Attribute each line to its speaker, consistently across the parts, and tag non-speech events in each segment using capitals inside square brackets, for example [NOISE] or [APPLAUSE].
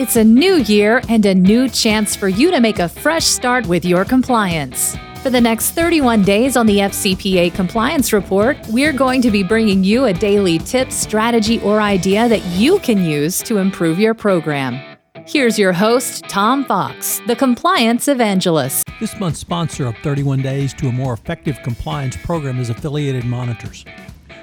Speaker 1: It's a new year and a new chance for you to make a fresh start with your compliance. For the next 31 days on the FCPA Compliance Report, we're going to be bringing you a daily tip, strategy, or idea that you can use to improve your program. Here's your host, Tom Fox, the Compliance Evangelist.
Speaker 2: This month's sponsor of 31 Days to a More Effective Compliance program is Affiliated Monitors.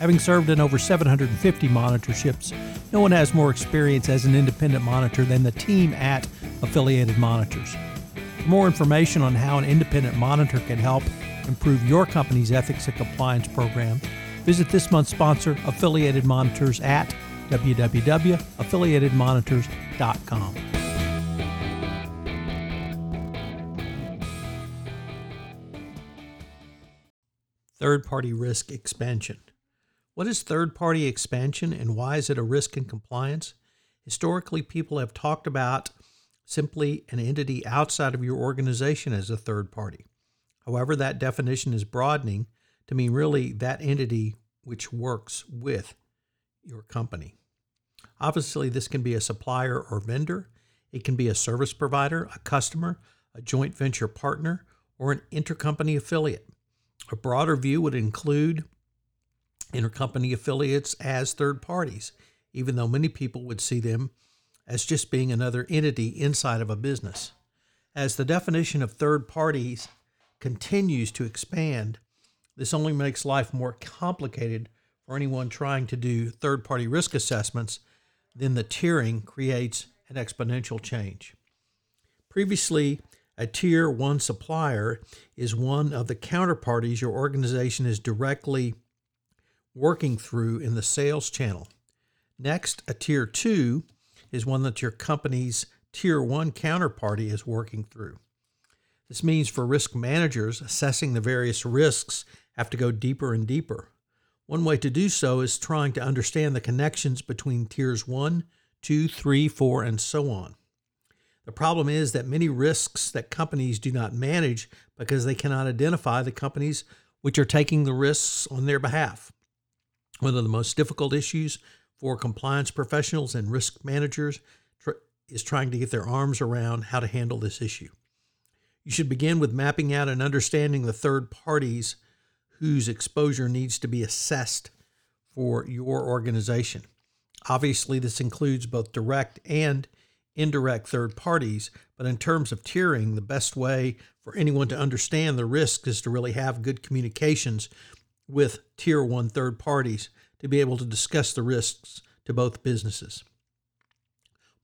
Speaker 2: Having served in over 750 monitorships, no one has more experience as an independent monitor than the team at Affiliated Monitors. For more information on how an independent monitor can help improve your company's ethics and compliance program, visit this month's sponsor, Affiliated Monitors, at www.affiliatedmonitors.com. Third party risk expansion. What is third party expansion and why is it a risk in compliance? Historically, people have talked about simply an entity outside of your organization as a third party. However, that definition is broadening to mean really that entity which works with your company. Obviously, this can be a supplier or vendor, it can be a service provider, a customer, a joint venture partner, or an intercompany affiliate. A broader view would include intercompany affiliates as third parties, even though many people would see them as just being another entity inside of a business. As the definition of third parties continues to expand, this only makes life more complicated for anyone trying to do third party risk assessments, then the tiering creates an exponential change. Previously, a tier one supplier is one of the counterparties your organization is directly working through in the sales channel. Next, a tier two is one that your company's tier one counterparty is working through. This means for risk managers, assessing the various risks have to go deeper and deeper. One way to do so is trying to understand the connections between tiers one, two, three, four, and so on. The problem is that many risks that companies do not manage because they cannot identify the companies which are taking the risks on their behalf. One of the most difficult issues for compliance professionals and risk managers tr- is trying to get their arms around how to handle this issue. You should begin with mapping out and understanding the third parties whose exposure needs to be assessed for your organization. Obviously, this includes both direct and indirect third parties, but in terms of tiering, the best way for anyone to understand the risk is to really have good communications with tier one third parties to be able to discuss the risks to both businesses.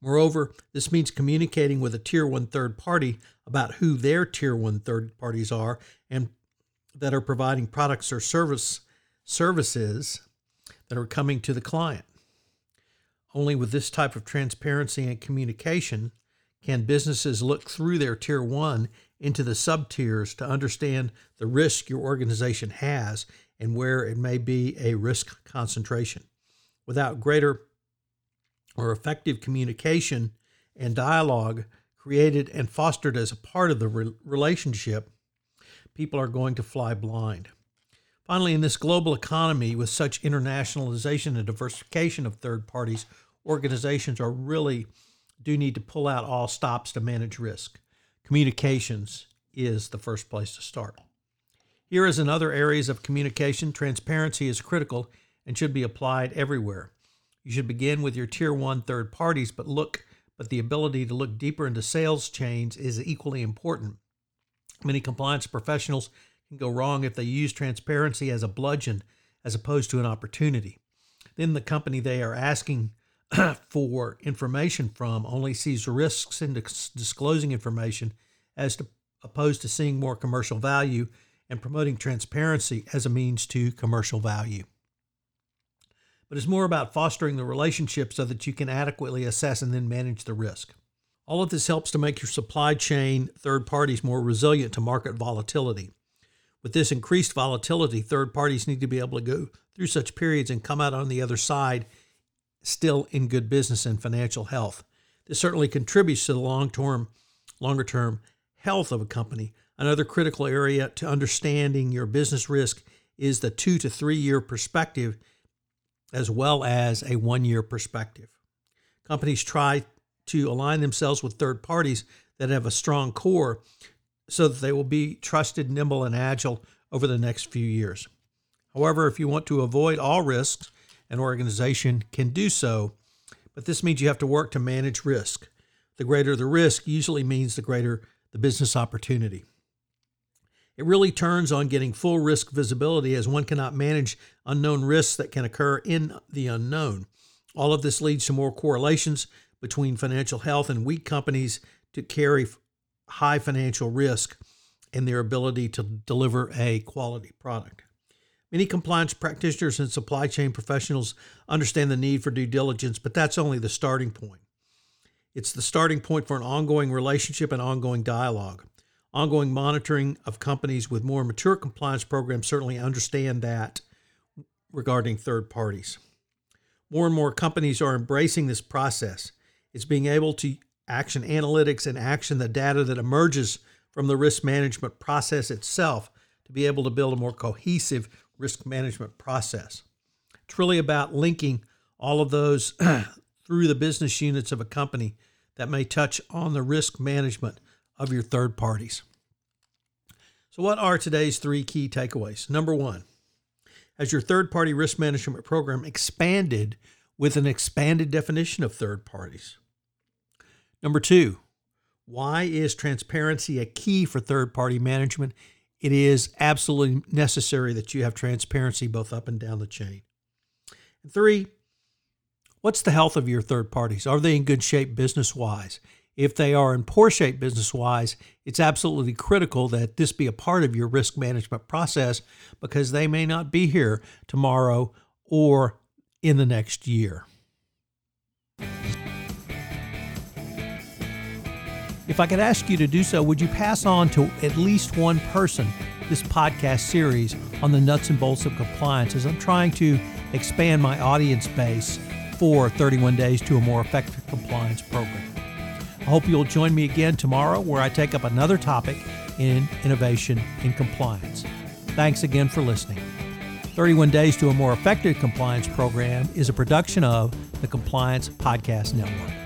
Speaker 2: Moreover, this means communicating with a tier one third party about who their tier one third parties are and that are providing products or service services that are coming to the client. Only with this type of transparency and communication can businesses look through their tier one into the sub tiers to understand the risk your organization has and where it may be a risk concentration. Without greater or effective communication and dialogue created and fostered as a part of the re- relationship, people are going to fly blind. Finally, in this global economy with such internationalization and diversification of third parties, organizations are really do need to pull out all stops to manage risk. Communications is the first place to start. Here, as in other areas of communication, transparency is critical and should be applied everywhere. You should begin with your tier one third parties, but look, but the ability to look deeper into sales chains is equally important. Many compliance professionals can go wrong if they use transparency as a bludgeon as opposed to an opportunity. Then the company they are asking [CLEARS THROAT] for information from only sees risks in disclosing information as opposed to seeing more commercial value and promoting transparency as a means to commercial value. But it's more about fostering the relationship so that you can adequately assess and then manage the risk. All of this helps to make your supply chain third parties more resilient to market volatility. With this increased volatility, third parties need to be able to go through such periods and come out on the other side still in good business and financial health. This certainly contributes to the long-term longer term health of a company. Another critical area to understanding your business risk is the 2 to 3 year perspective as well as a 1 year perspective. Companies try to align themselves with third parties that have a strong core so that they will be trusted, nimble, and agile over the next few years. However, if you want to avoid all risks, an organization can do so, but this means you have to work to manage risk. The greater the risk usually means the greater the business opportunity. It really turns on getting full risk visibility as one cannot manage unknown risks that can occur in the unknown. All of this leads to more correlations between financial health and weak companies to carry high financial risk and their ability to deliver a quality product. Many compliance practitioners and supply chain professionals understand the need for due diligence, but that's only the starting point. It's the starting point for an ongoing relationship and ongoing dialogue. Ongoing monitoring of companies with more mature compliance programs certainly understand that regarding third parties. More and more companies are embracing this process. It's being able to action analytics and action the data that emerges from the risk management process itself to be able to build a more cohesive risk management process. It's really about linking all of those [CLEARS THROAT] through the business units of a company that may touch on the risk management of your third parties. So, what are today's three key takeaways? Number one, has your third party risk management program expanded with an expanded definition of third parties? Number two, why is transparency a key for third party management? It is absolutely necessary that you have transparency both up and down the chain. And three, what's the health of your third parties? Are they in good shape business wise? If they are in poor shape business wise, it's absolutely critical that this be a part of your risk management process because they may not be here tomorrow or in the next year. If I could ask you to do so, would you pass on to at least one person this podcast series on the nuts and bolts of compliance as I'm trying to expand my audience base for 31 Days to a More Effective Compliance Program? I hope you'll join me again tomorrow where I take up another topic in innovation and compliance. Thanks again for listening. 31 Days to a More Effective Compliance Program is a production of the Compliance Podcast Network.